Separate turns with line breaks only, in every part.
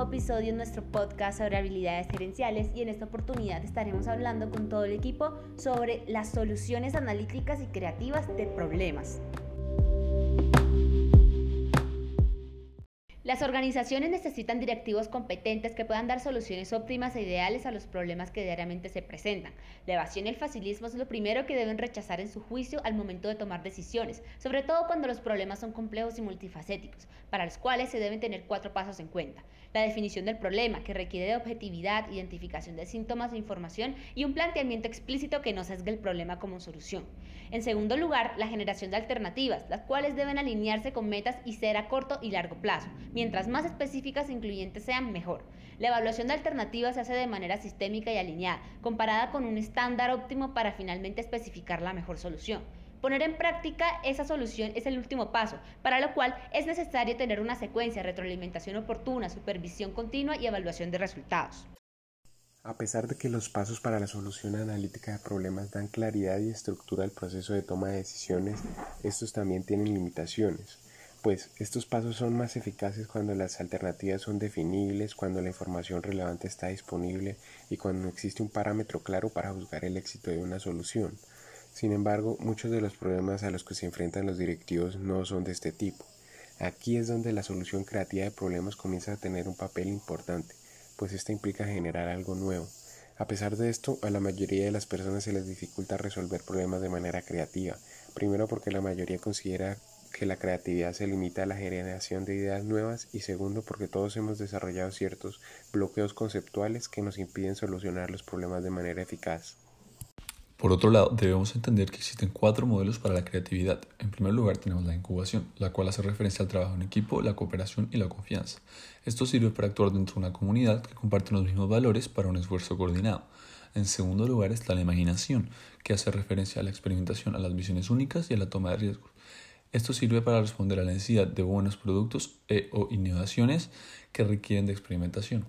nuevo episodio en nuestro podcast sobre habilidades gerenciales y en esta oportunidad estaremos hablando con todo el equipo sobre las soluciones analíticas y creativas de problemas. Las organizaciones necesitan directivos competentes que puedan dar soluciones óptimas e ideales a los problemas que diariamente se presentan. La evasión y el facilismo es lo primero que deben rechazar en su juicio al momento de tomar decisiones, sobre todo cuando los problemas son complejos y multifacéticos, para los cuales se deben tener cuatro pasos en cuenta. La definición del problema, que requiere de objetividad, identificación de síntomas e información y un planteamiento explícito que no sesgue el problema como solución. En segundo lugar, la generación de alternativas, las cuales deben alinearse con metas y ser a corto y largo plazo Mientras más específicas e incluyentes sean, mejor. La evaluación de alternativas se hace de manera sistémica y alineada, comparada con un estándar óptimo para finalmente especificar la mejor solución. Poner en práctica esa solución es el último paso, para lo cual es necesario tener una secuencia, retroalimentación oportuna, supervisión continua y evaluación de resultados.
A pesar de que los pasos para la solución analítica de problemas dan claridad y estructura al proceso de toma de decisiones, estos también tienen limitaciones pues estos pasos son más eficaces cuando las alternativas son definibles, cuando la información relevante está disponible y cuando existe un parámetro claro para juzgar el éxito de una solución. Sin embargo, muchos de los problemas a los que se enfrentan los directivos no son de este tipo. Aquí es donde la solución creativa de problemas comienza a tener un papel importante, pues esta implica generar algo nuevo. A pesar de esto, a la mayoría de las personas se les dificulta resolver problemas de manera creativa, primero porque la mayoría considera que la creatividad se limita a la generación de ideas nuevas y segundo porque todos hemos desarrollado ciertos bloqueos conceptuales que nos impiden solucionar los problemas de manera eficaz.
Por otro lado, debemos entender que existen cuatro modelos para la creatividad. En primer lugar tenemos la incubación, la cual hace referencia al trabajo en equipo, la cooperación y la confianza. Esto sirve para actuar dentro de una comunidad que comparte los mismos valores para un esfuerzo coordinado. En segundo lugar está la imaginación, que hace referencia a la experimentación, a las visiones únicas y a la toma de riesgos. Esto sirve para responder a la necesidad de buenos productos e, o innovaciones que requieren de experimentación.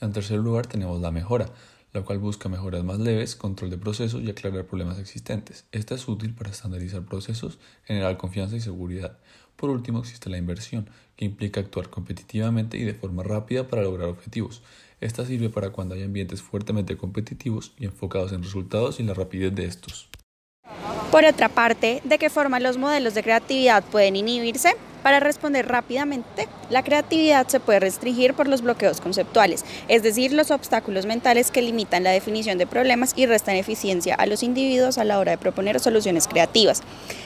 En tercer lugar tenemos la mejora, la cual busca mejoras más leves, control de procesos y aclarar problemas existentes. Esta es útil para estandarizar procesos, generar confianza y seguridad. Por último existe la inversión, que implica actuar competitivamente y de forma rápida para lograr objetivos. Esta sirve para cuando hay ambientes fuertemente competitivos y enfocados en resultados y la rapidez de estos.
Por otra parte, ¿de qué forma los modelos de creatividad pueden inhibirse? Para responder rápidamente, la creatividad se puede restringir por los bloqueos conceptuales, es decir, los obstáculos mentales que limitan la definición de problemas y restan eficiencia a los individuos a la hora de proponer soluciones creativas.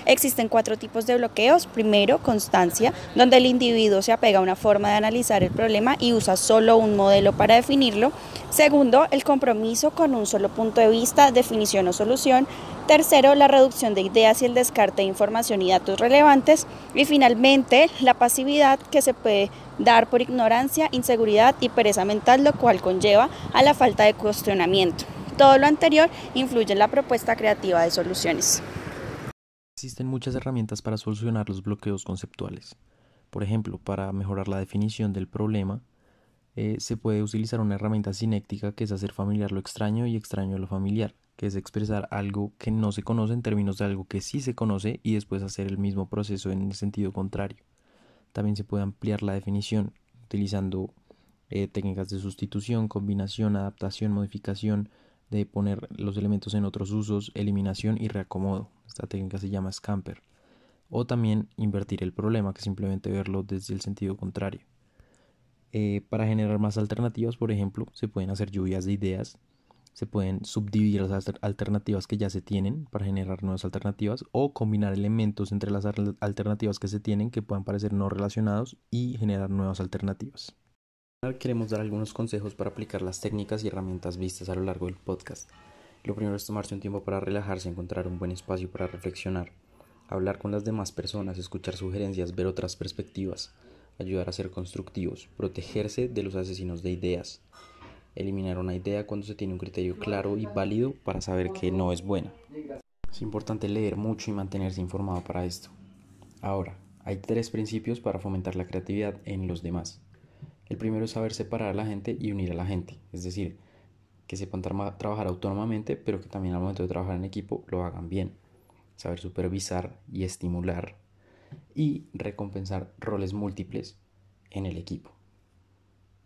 Existen cuatro tipos de bloqueos. Primero, constancia, donde el individuo se apega a una forma de analizar el problema y usa solo un modelo para definirlo. Segundo, el compromiso con un solo punto de vista, definición o solución. Tercero, la reducción de ideas y el descarte de información y datos relevantes. Y finalmente, la pasividad que se puede dar por ignorancia, inseguridad y pereza mental, lo cual conlleva a la falta de cuestionamiento. Todo lo anterior influye en la propuesta creativa de soluciones.
Existen muchas herramientas para solucionar los bloqueos conceptuales. Por ejemplo, para mejorar la definición del problema, eh, se puede utilizar una herramienta sinéctica que es hacer familiar lo extraño y extraño lo familiar que es expresar algo que no se conoce en términos de algo que sí se conoce y después hacer el mismo proceso en el sentido contrario. También se puede ampliar la definición utilizando eh, técnicas de sustitución, combinación, adaptación, modificación, de poner los elementos en otros usos, eliminación y reacomodo. Esta técnica se llama scamper. O también invertir el problema, que simplemente verlo desde el sentido contrario. Eh, para generar más alternativas, por ejemplo, se pueden hacer lluvias de ideas se pueden subdividir las alternativas que ya se tienen para generar nuevas alternativas o combinar elementos entre las alternativas que se tienen que puedan parecer no relacionados y generar nuevas alternativas. Queremos dar algunos consejos para aplicar las técnicas y herramientas vistas a lo largo del podcast. Lo primero es tomarse un tiempo para relajarse, encontrar un buen espacio para reflexionar, hablar con las demás personas, escuchar sugerencias, ver otras perspectivas, ayudar a ser constructivos, protegerse de los asesinos de ideas, eliminar una idea cuando se tiene un criterio claro y válido para saber que no es buena. Es importante leer mucho y mantenerse informado para esto. Ahora, hay tres principios para fomentar la creatividad en los demás. El primero es saber separar a la gente y unir a la gente, es decir, que sepan trabajar autónomamente, pero que también al momento de trabajar en equipo lo hagan bien. Saber supervisar y estimular y recompensar roles múltiples en el equipo.